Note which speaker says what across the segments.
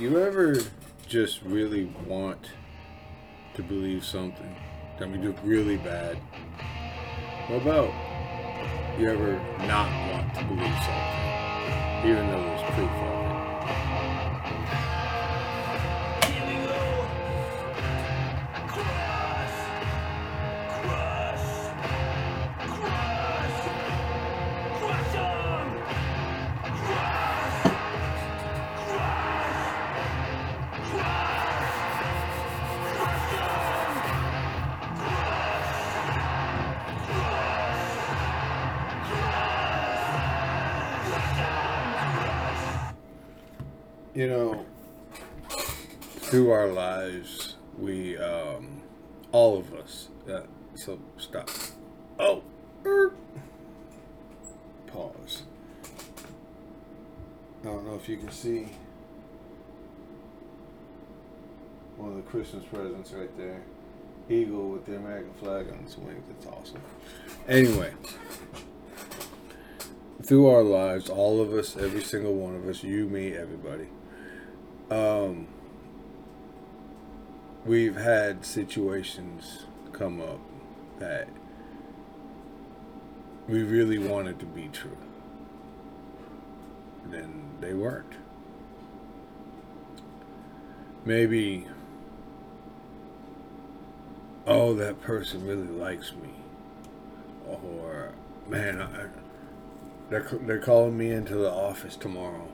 Speaker 1: you ever just really want to believe something? I mean, do really bad. What about you ever not want to believe something, even though there's proof of it? See one of the Christmas presents right there. Eagle with the American flag on its wings. It's awesome. Anyway, through our lives, all of us, every single one of us, you, me, everybody, um, we've had situations come up that we really wanted to be true. Then they weren't. Maybe, oh, that person really likes me. Or, man, I, they're, they're calling me into the office tomorrow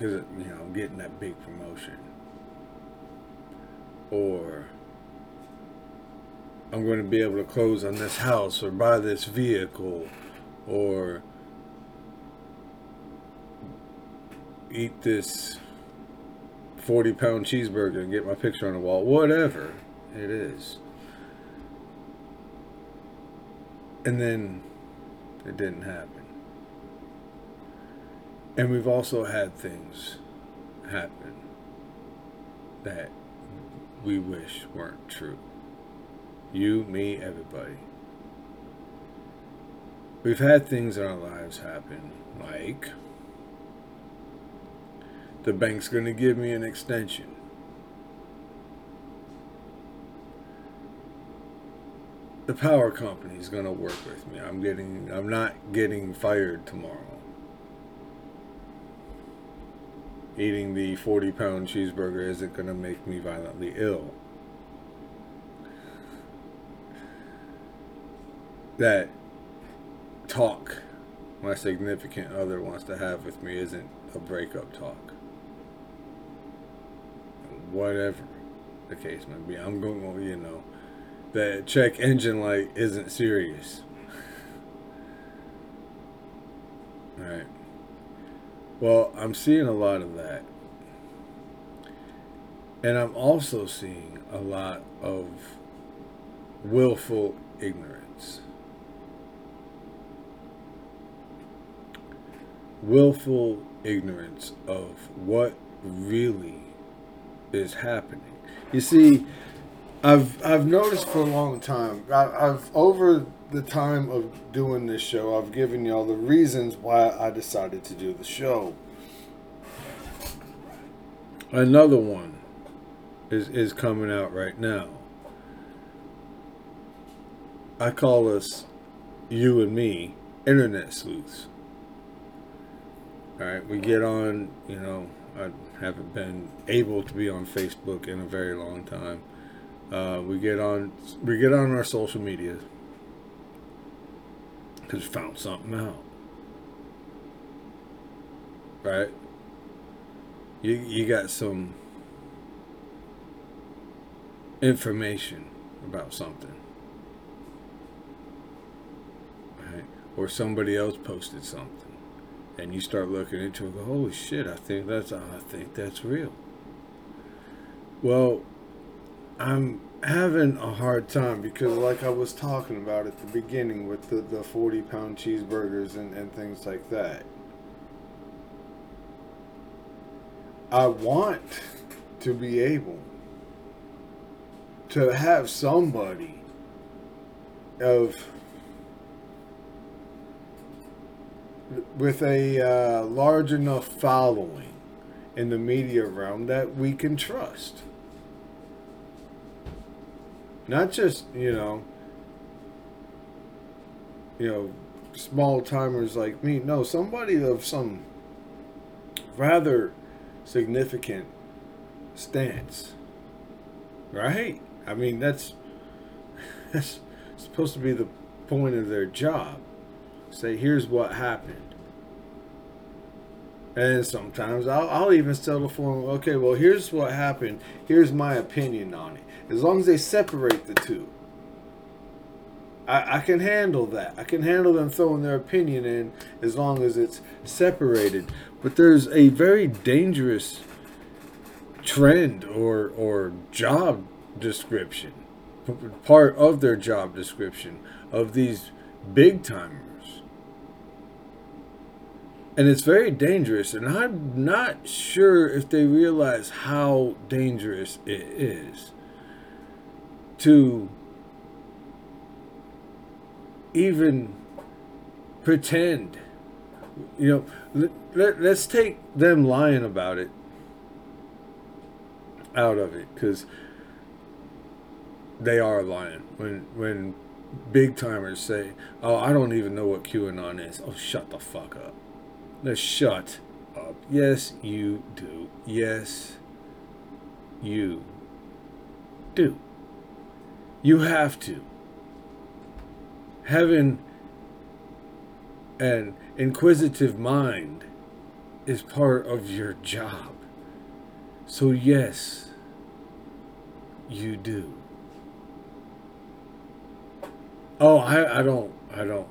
Speaker 1: because you know I'm getting that big promotion, or I'm going to be able to close on this house or buy this vehicle, or eat this 40 pound cheeseburger and get my picture on the wall, whatever it is. And then it didn't happen. And we've also had things happen that we wish weren't true. You, me, everybody. We've had things in our lives happen, like the bank's going to give me an extension. The power company's going to work with me. I'm getting I'm not getting fired tomorrow. Eating the 40 pound cheeseburger isn't going to make me violently ill. That talk my significant other wants to have with me isn't a breakup talk. Whatever the case may be, I'm going, to, you know, that check engine light isn't serious. Alright. Well, I'm seeing a lot of that. And I'm also seeing a lot of willful ignorance. Willful ignorance of what really is happening. You see, I've I've noticed for a long time. I, I've over the time of doing this show, I've given y'all the reasons why I decided to do the show. Another one is is coming out right now. I call us, you and me, internet sleuths. All right, we get on. You know, I haven't been able to be on Facebook in a very long time. Uh, we get on we get on our social media because found something out. Right? You you got some information about something. Right? Or somebody else posted something. And you start looking into it, go, holy shit, I think that's I think that's real. Well, I'm having a hard time because, like I was talking about at the beginning with the, the 40 pound cheeseburgers and, and things like that, I want to be able to have somebody of with a uh, large enough following in the media realm that we can trust. Not just, you know, you know, small timers like me. No, somebody of some rather significant stance. Right? I mean, that's that's supposed to be the point of their job. Say, here's what happened. And sometimes I'll, I'll even settle for, okay, well, here's what happened. Here's my opinion on it. As long as they separate the two. I, I can handle that. I can handle them throwing their opinion in as long as it's separated. But there's a very dangerous trend or or job description, part of their job description of these big timers. And it's very dangerous, and I'm not sure if they realize how dangerous it is to even pretend. You know, let, let, let's take them lying about it out of it because they are lying when when big timers say, "Oh, I don't even know what QAnon is." Oh, shut the fuck up. Let's shut up. Yes, you do. Yes, you do. You have to. Having an inquisitive mind is part of your job. So, yes, you do. Oh, I, I don't, I don't,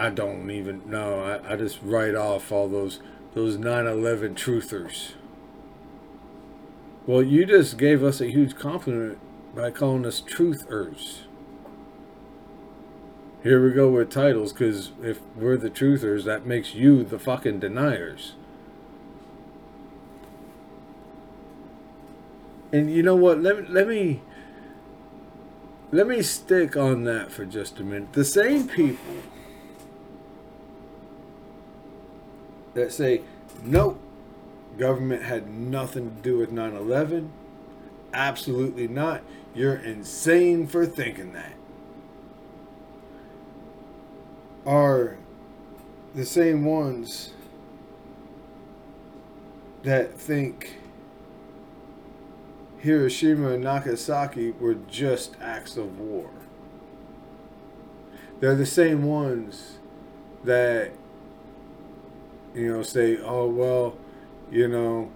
Speaker 1: I don't even know. I, I just write off all those, those 9 11 truthers. Well, you just gave us a huge compliment by calling us truthers. Here we go with titles, because if we're the truthers, that makes you the fucking deniers. And you know what? Let let me let me stick on that for just a minute. The same people that say, nope, government had nothing to do with 9 11, absolutely not. You're insane for thinking that. Are the same ones that think Hiroshima and Nagasaki were just acts of war. They're the same ones that, you know, say, oh, well, you know,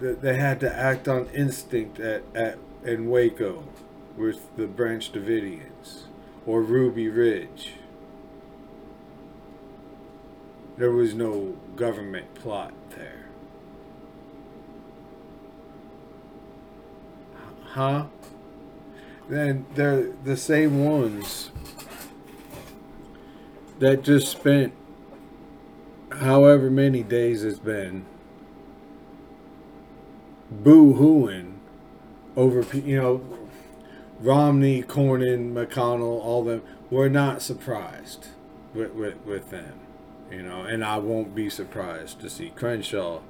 Speaker 1: th- they had to act on instinct at, at in Waco with the Branch Davidians or Ruby Ridge. There was no government plot there. Huh? Then they're the same ones that just spent however many days it's been boo hooing over, you know, Romney, Cornyn, McConnell, all them. We're not surprised with, with, with them, you know, and I won't be surprised to see Crenshaw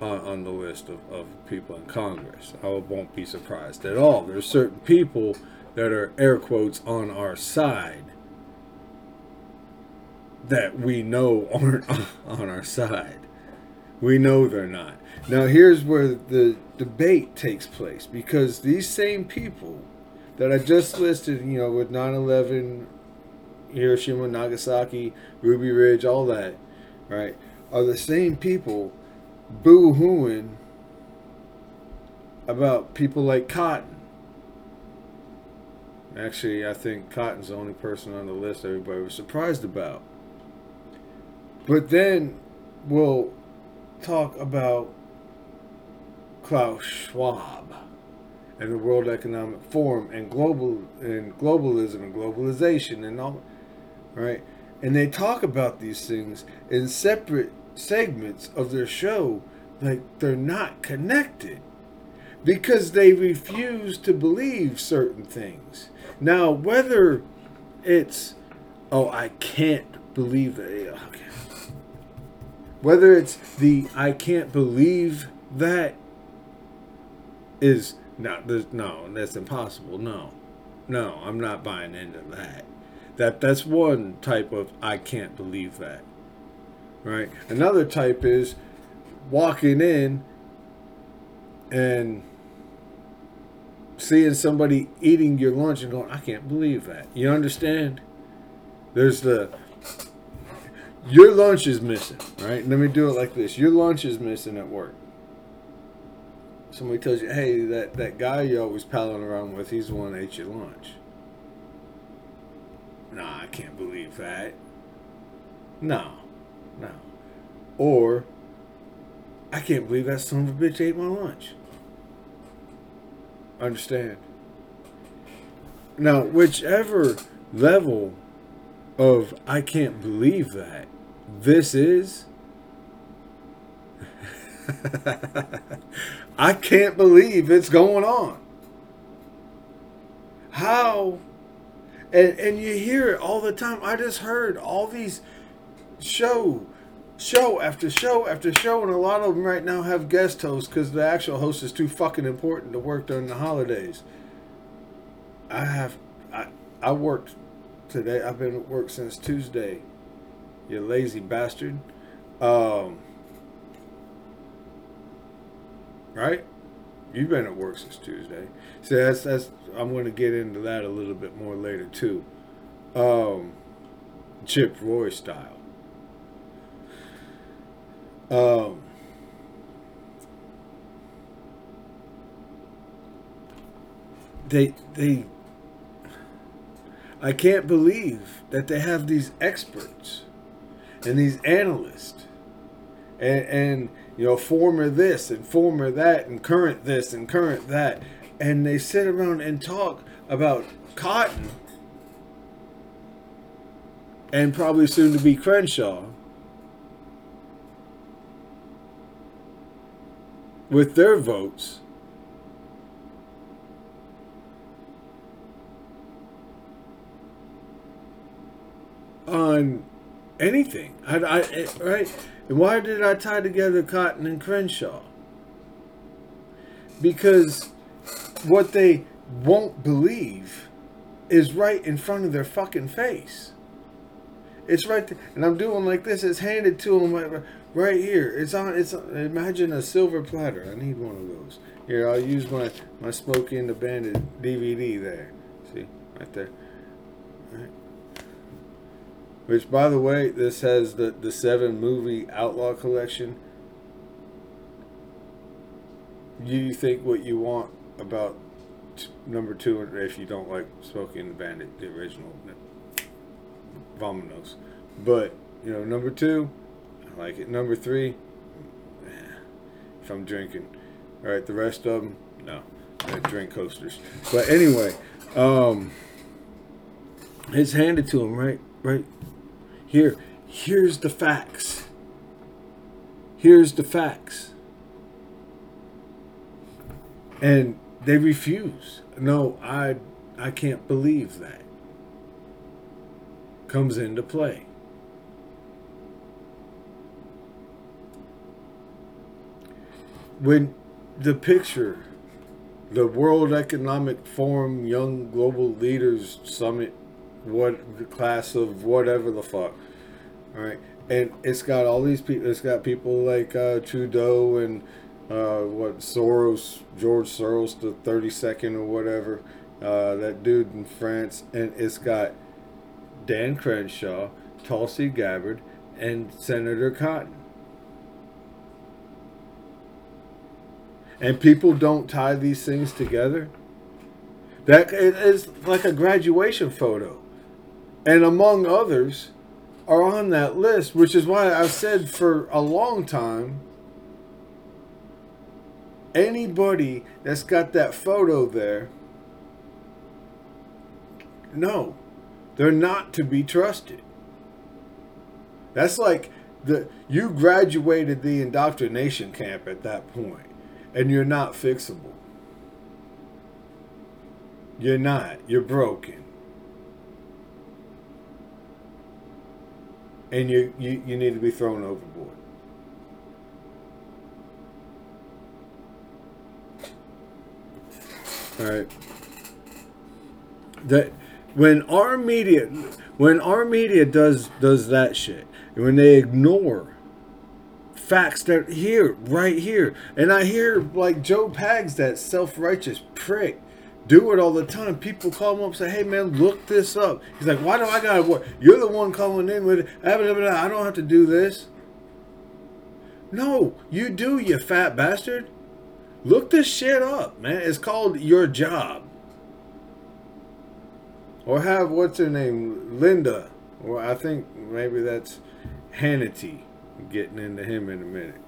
Speaker 1: on, on the list of, of people in Congress. I won't be surprised at all. There's certain people that are air quotes on our side that we know aren't on our side. We know they're not. Now, here's where the debate takes place because these same people that I just listed, you know, with 9 11, Hiroshima, Nagasaki, Ruby Ridge, all that, right, are the same people boo hooing about people like Cotton. Actually, I think Cotton's the only person on the list everybody was surprised about. But then we'll talk about Klaus Schwab and the World Economic Forum and global and globalism and globalization and all right and they talk about these things in separate segments of their show like they're not connected because they refuse to believe certain things. Now, whether it's, oh, I can't believe that. Okay. Whether it's the I can't believe that is not there's no, that's impossible. No. No, I'm not buying into that. That that's one type of I can't believe that. Right? Another type is walking in and seeing somebody eating your lunch and going, I can't believe that. You understand? There's the your lunch is missing, right? Let me do it like this. Your lunch is missing at work. Somebody tells you, hey, that, that guy you always palling around with, he's the one that ate your lunch. Nah, I can't believe that. No, no. Or, I can't believe that son of a bitch ate my lunch. Understand? Now, whichever level of I can't believe that this is, I can't believe it's going on. How? And and you hear it all the time. I just heard all these show show after show after show and a lot of them right now have guest hosts because the actual host is too fucking important to work during the holidays. I have I I worked today. I've been at work since Tuesday. You lazy bastard. Um right? You've been at work since Tuesday. So that's that's I'm going to get into that a little bit more later too. Um, Chip Roy style. Um, they they I can't believe that they have these experts and these analysts and and you know, former this and former that and current this and current that. And they sit around and talk about Cotton and probably soon to be Crenshaw with their votes. On anything, I, I, right? And why did I tie together Cotton and Crenshaw? Because what they won't believe is right in front of their fucking face. It's right there, and I'm doing like this. It's handed to them right here. It's on. It's imagine a silver platter. I need one of those. Here, I'll use my my Smokey and the Bandit DVD there. See, right there. All right. Which, by the way, this has the, the seven movie Outlaw collection. You think what you want about t- number two if you don't like Smokey and the Bandit, the original. Vominos. But, you know, number two, I like it. Number three, eh, if I'm drinking. All right, the rest of them, no. I drink coasters. But anyway, um, it's handed to him, right? Right here, here's the facts. Here's the facts. And they refuse. No, I I can't believe that. Comes into play. When the picture, the World Economic Forum Young Global Leaders Summit what class of whatever the fuck. All right, and it's got all these people. It's got people like uh, Trudeau and uh, what Soros, George Soros, the thirty second or whatever. Uh, that dude in France, and it's got Dan Crenshaw, Tulsi Gabbard, and Senator Cotton. And people don't tie these things together. That is like a graduation photo and among others are on that list, which is why I've said for a long time anybody that's got that photo there, no, they're not to be trusted. That's like the you graduated the indoctrination camp at that point, and you're not fixable. You're not. You're broken. and you, you, you need to be thrown overboard. All right. That when our media when our media does does that shit, and when they ignore facts that are here, right here, and I hear like Joe Pags, that self righteous prick, do it all the time. People call him up and say, "Hey man, look this up." He's like, "Why do I gotta work? You're the one calling in with it. I don't have to do this." No, you do, you fat bastard. Look this shit up, man. It's called your job. Or have what's her name, Linda, or I think maybe that's Hannity. Getting into him in a minute.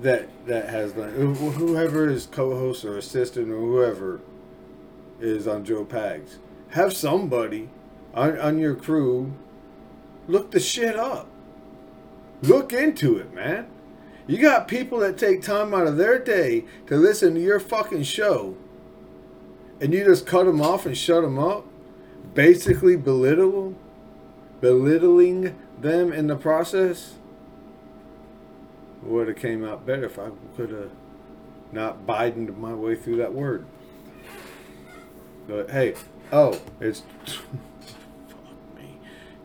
Speaker 1: That that has whoever is co-host or assistant or whoever is on Joe Pags. Have somebody on, on your crew look the shit up. Look into it, man. You got people that take time out of their day to listen to your fucking show, and you just cut them off and shut them up, basically belittle, belittling them in the process. Would have came out better if I could have not Bidened my way through that word. But hey, oh, it's fuck me.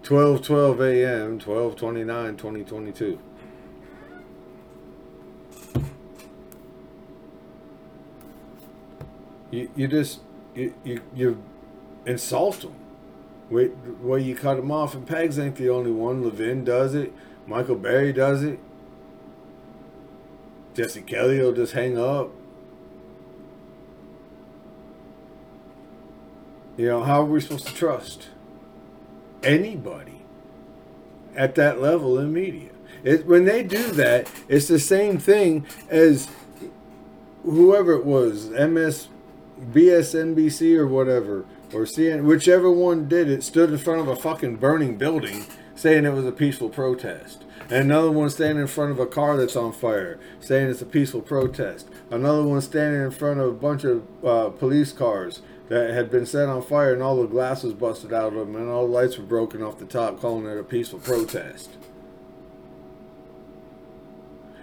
Speaker 1: 12 12 a.m. 12 29 2022. You, you just you, you, you insult them. Wait, well, you cut them off, and Pags ain't the only one. Levin does it. Michael Berry does it. Jesse Kelly will just hang up. You know, how are we supposed to trust anybody at that level in media? It, when they do that, it's the same thing as whoever it was, MS, BSNBC or whatever, or CNN, whichever one did it, stood in front of a fucking burning building saying it was a peaceful protest. And another one standing in front of a car that's on fire, saying it's a peaceful protest. Another one standing in front of a bunch of uh, police cars that had been set on fire and all the glass was busted out of them and all the lights were broken off the top, calling it a peaceful protest.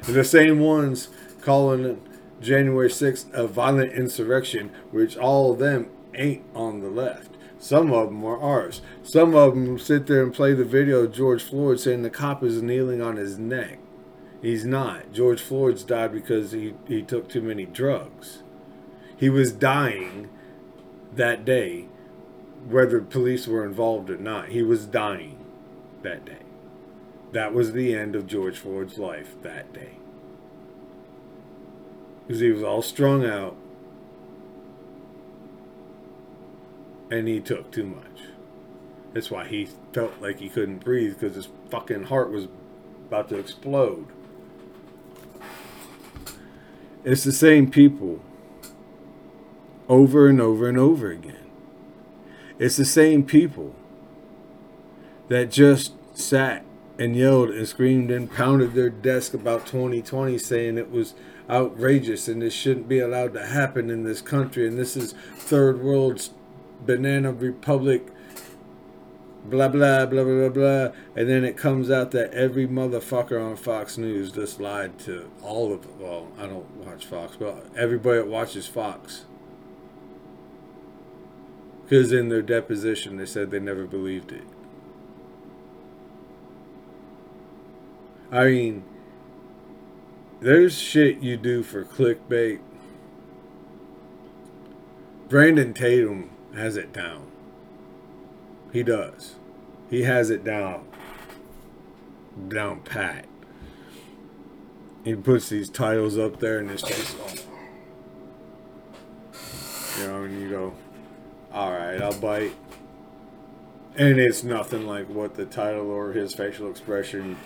Speaker 1: And the same ones calling January 6th a violent insurrection, which all of them ain't on the left. Some of them are ours. Some of them sit there and play the video of George Floyd saying the cop is kneeling on his neck. He's not. George Floyd's died because he, he took too many drugs. He was dying that day, whether police were involved or not. He was dying that day. That was the end of George Floyd's life that day. Because he was all strung out and he took too much. That's why he felt like he couldn't breathe because his fucking heart was about to explode. It's the same people over and over and over again. It's the same people that just sat and yelled and screamed and pounded their desk about 2020 saying it was outrageous and this shouldn't be allowed to happen in this country and this is third world banana republic blah blah blah blah blah and then it comes out that every motherfucker on fox news just lied to all of well i don't watch fox but everybody that watches fox because in their deposition they said they never believed it i mean there's shit you do for clickbait brandon tatum has it down. He does. He has it down. Down pat. He puts these titles up there and it's just, you know, and you go, all right, I'll bite. And it's nothing like what the title or his facial expression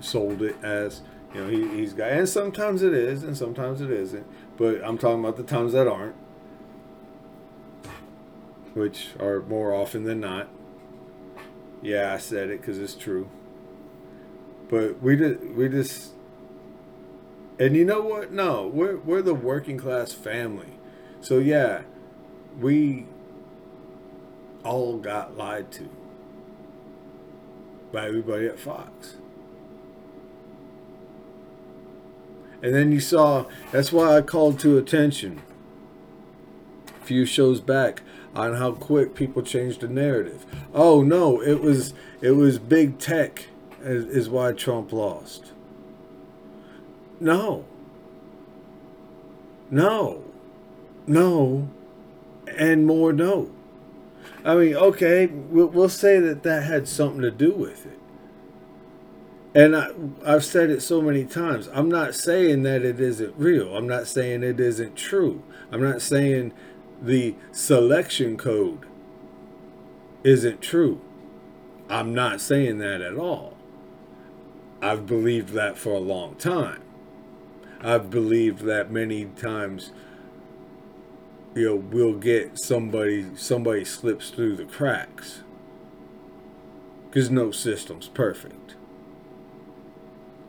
Speaker 1: sold it as. You know, he, he's got, and sometimes it is, and sometimes it isn't. But I'm talking about the times that aren't which are more often than not. Yeah, I said it because it's true. But we just, we just, and you know what? No, we're we're the working class family, so yeah, we all got lied to by everybody at Fox. And then you saw, that's why I called to attention a few shows back on how quick people changed the narrative. Oh no, it was it was big tech is, is why Trump lost. No. No. No. And more no. I mean, okay, we'll, we'll say that that had something to do with it. And I, I've said it so many times. I'm not saying that it isn't real. I'm not saying it isn't true. I'm not saying the selection code isn't true. I'm not saying that at all. I've believed that for a long time. I've believed that many times you know we'll get somebody somebody slips through the cracks. Because no system's perfect.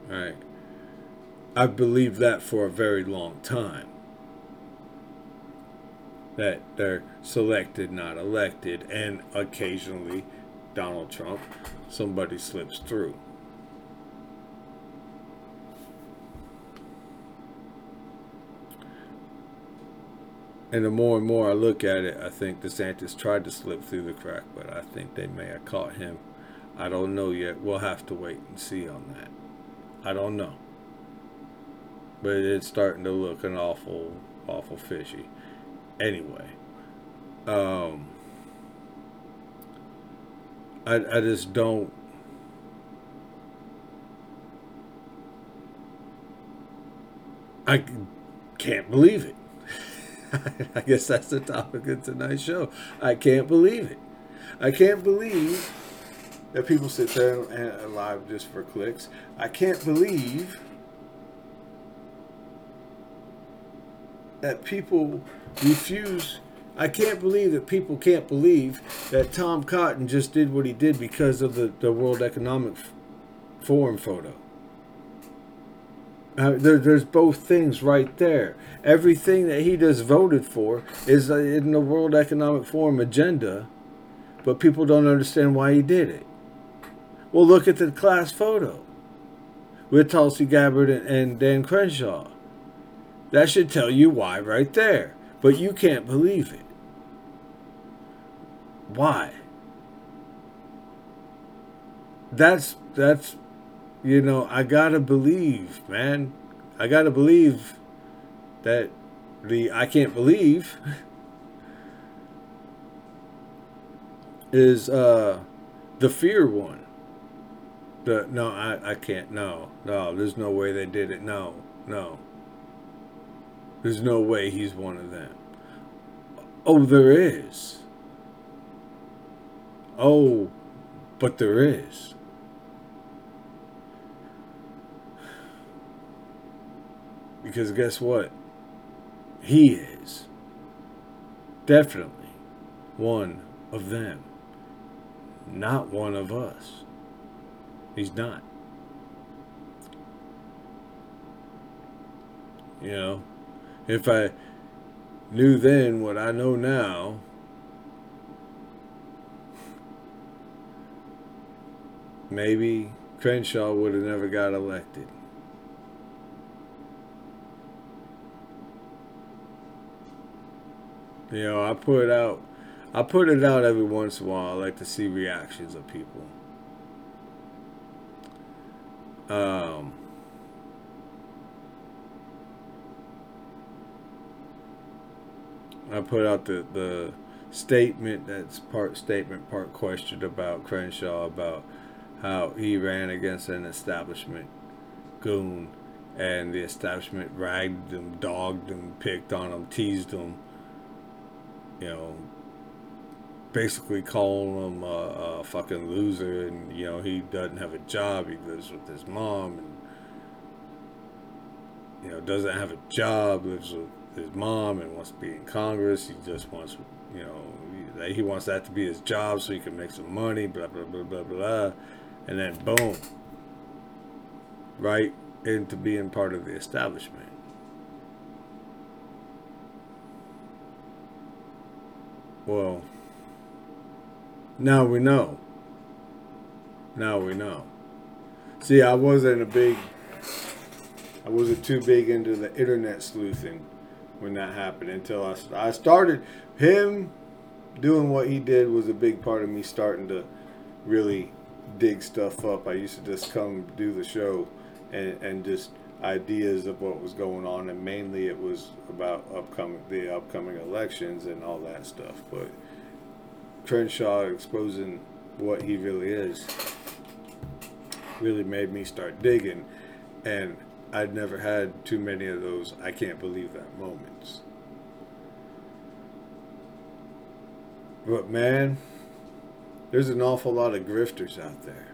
Speaker 1: Right? I've believed that for a very long time. That they're selected not elected and occasionally donald trump somebody slips through And the more and more I look at it, I think DeSantis tried to slip through the crack, but I think they may have caught him. I don't know yet. We'll have to wait and see on that. I don't know. But it's starting to look an awful, awful fishy. Anyway, um, I, I just don't. I can't believe it. I guess that's the topic of tonight's show. I can't believe it. I can't believe that people sit there and live just for clicks. I can't believe that people refuse. I can't believe that people can't believe that Tom Cotton just did what he did because of the, the World Economic Forum photo. Uh, there, there's both things right there. Everything that he just voted for is in the World Economic Forum agenda, but people don't understand why he did it. Well, look at the class photo with Tulsi Gabbard and, and Dan Crenshaw. That should tell you why right there. But you can't believe it. Why? That's that's you know, I gotta believe, man. I gotta believe that the I can't believe is uh the fear one. The no, I, I can't no, no, there's no way they did it. No, no. There's no way he's one of them. Oh, there is. Oh, but there is. Because guess what? He is definitely one of them, not one of us. He's not. You know, if I knew then what I know now, maybe Crenshaw would have never got elected. You know, I put it out, I put it out every once in a while. I like to see reactions of people. Um, I put out the the statement that's part statement, part question about Crenshaw about how he ran against an establishment goon and the establishment ragged him, dogged him, picked on him, teased him you know, basically calling him a, a, fucking loser, and you know he doesn't have a job. He lives with his mom, and you know doesn't have a job. Lives with his mom and wants to be in Congress. He just wants, you know, he wants that to be his job so he can make some money. Blah blah blah blah blah, and then boom, right into being part of the establishment. Well, now we know. Now we know. See, I wasn't a big, I wasn't too big into the internet sleuthing when that happened until I, I started him doing what he did was a big part of me starting to really dig stuff up. I used to just come do the show and, and just ideas of what was going on, and mainly it was about upcoming the upcoming elections and all that stuff. But Crenshaw exposing what he really is really made me start digging, and I'd never had too many of those. I can't believe that moments. But man, there's an awful lot of grifters out there.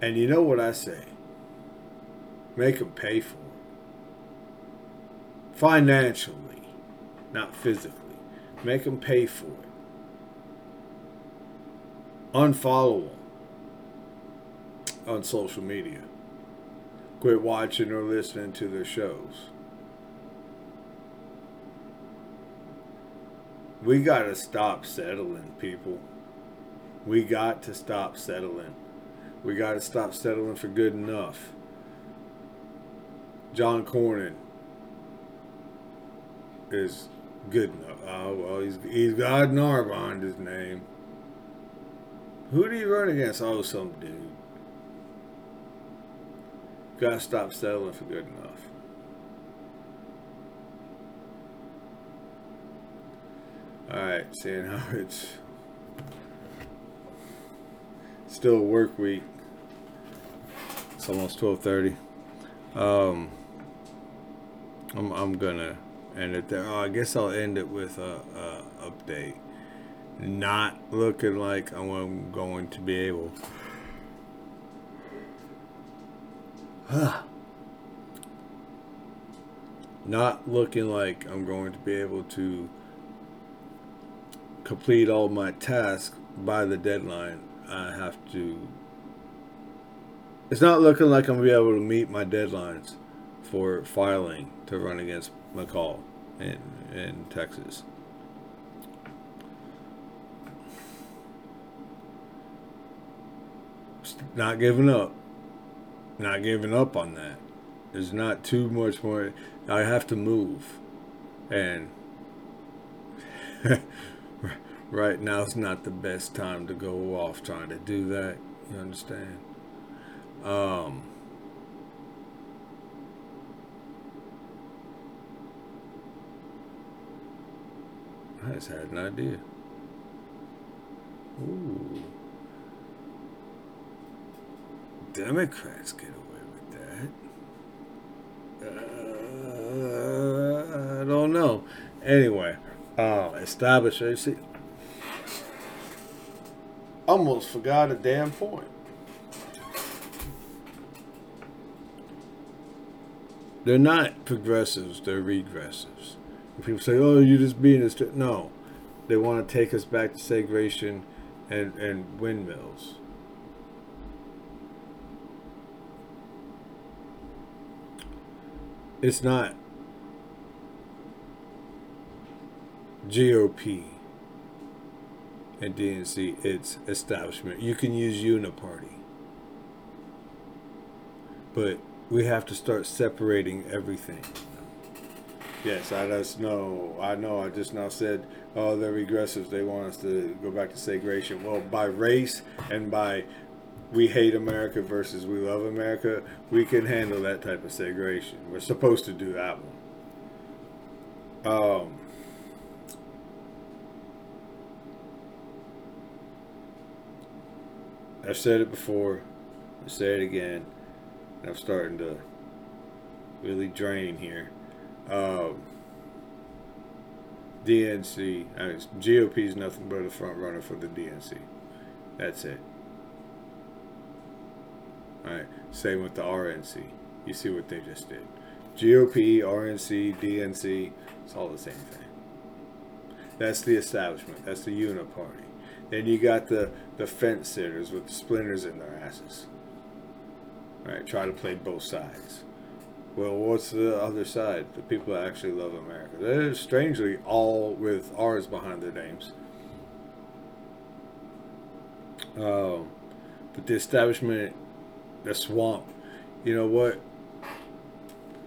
Speaker 1: And you know what I say? Make them pay for it. Financially, not physically. Make them pay for it. Unfollow them on social media. Quit watching or listening to their shows. We got to stop settling, people. We got to stop settling. We got to stop settling for good enough. John Cornyn is good enough. Oh, well, he's, he's got an R behind his name. Who did he run against? Oh, some dude. Gotta stop settling for good enough. Alright, seeing how it's still work week. It's almost 1230. Um, I'm, I'm gonna end it there. Oh, I guess I'll end it with a, a update. Not looking like I'm going to be able not looking like I'm going to be able to complete all my tasks by the deadline. I have to. It's not looking like I'm going to be able to meet my deadlines for filing to run against McCaul in, in Texas. Not giving up not giving up on that. There's not too much more. I have to move. And right now it's not the best time to go off trying to do that. You understand? Um, I just had an idea. Ooh. Democrats get away with that. Uh, I don't know. Anyway, uh, establish. See, almost forgot a damn point. They're not progressives, they're regressives. People say, oh, you're just being a... St-. No. They want to take us back to segregation and, and windmills. it's not GOP and DNC, it's establishment. You can use Uniparty. But we have to start separating everything. Yes, I just know. I know. I just now said, oh, they're regressives. They want us to go back to segregation. Well, by race and by we hate America versus we love America, we can handle that type of segregation. We're supposed to do that one. Um, I've said it before, I'll say it again. I'm starting to really drain here. Um, DNC, I mean, GOP is nothing but a front runner for the DNC. That's it. Right. Same with the RNC. You see what they just did. GOP, RNC, DNC, it's all the same thing. That's the establishment. That's the uniparty. Then you got the, the fence sitters with the splinters in their asses. All right, try to play both sides. Well, what's the other side? The people that actually love America. They're strangely all with R's behind their names. Um, but the establishment the swamp. You know what?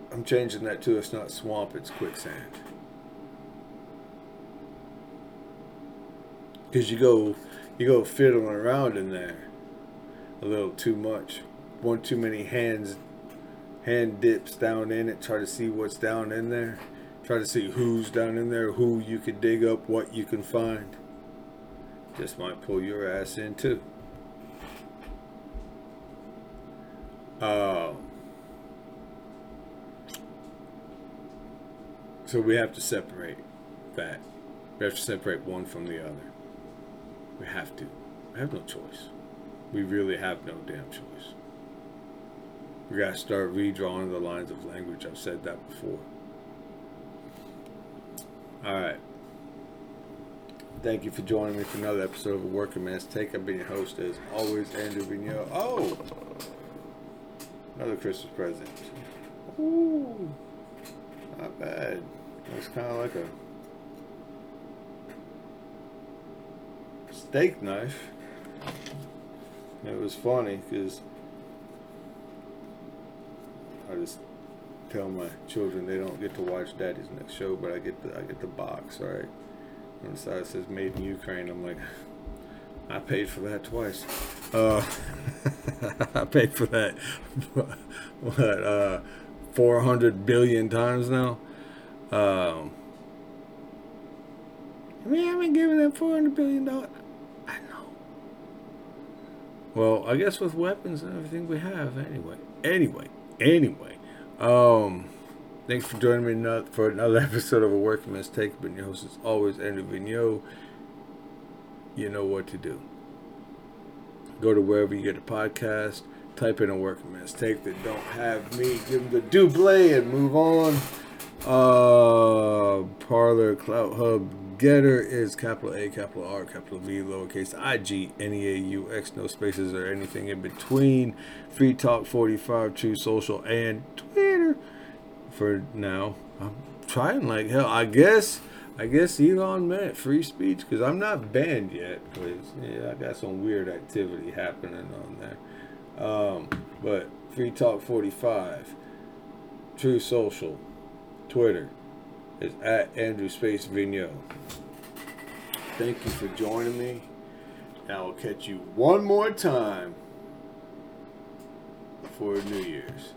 Speaker 1: I'm changing that to it's not swamp, it's quicksand. Because you go, you go fiddling around in there a little too much. One too many hands, hand dips down in it. Try to see what's down in there. Try to see who's down in there, who you can dig up, what you can find. Just might pull your ass in too. Uh, so we have to separate that. We have to separate one from the other. We have to. We have no choice. We really have no damn choice. We gotta start redrawing the lines of language. I've said that before. Alright. Thank you for joining me for another episode of A Working Man's Take. I've been your host as always, Andrew Vigneaux. Oh! Another Christmas present. Ooh. Not bad. It's kind of like a steak knife. It was funny because just tell my children they don't get to watch Daddy's next show, but I get the I get the box, right? On the side it says "Made in Ukraine." I'm like, I paid for that twice. Uh, I paid for that what uh, 400 billion times now. Um, we haven't given them 400 billion dollars. I know. Well, I guess with weapons and everything we have, anyway. Anyway, anyway. Um, thanks for joining me for another episode of A Working Man's Take. But your host is always Andrew Vigneaux. You know what to do. Go to wherever you get a podcast. Type in a working man's take that don't have me. Give them the double and move on. Uh, Parler, Clout Hub, Gettr is capital A, capital R, capital V, lowercase I G, N E A U X, no spaces or anything in between. Free Talk 45, Truth Social, and Twitter. For now, I'm trying like hell. I guess, I guess Elon meant free speech because I'm not banned yet. Cause yeah, I got some weird activity happening on there. Um, but Free Talk 45, True Social, Twitter is at Andrew Space Vigneaux. Thank you for joining me. I will catch you one more time for New Year's.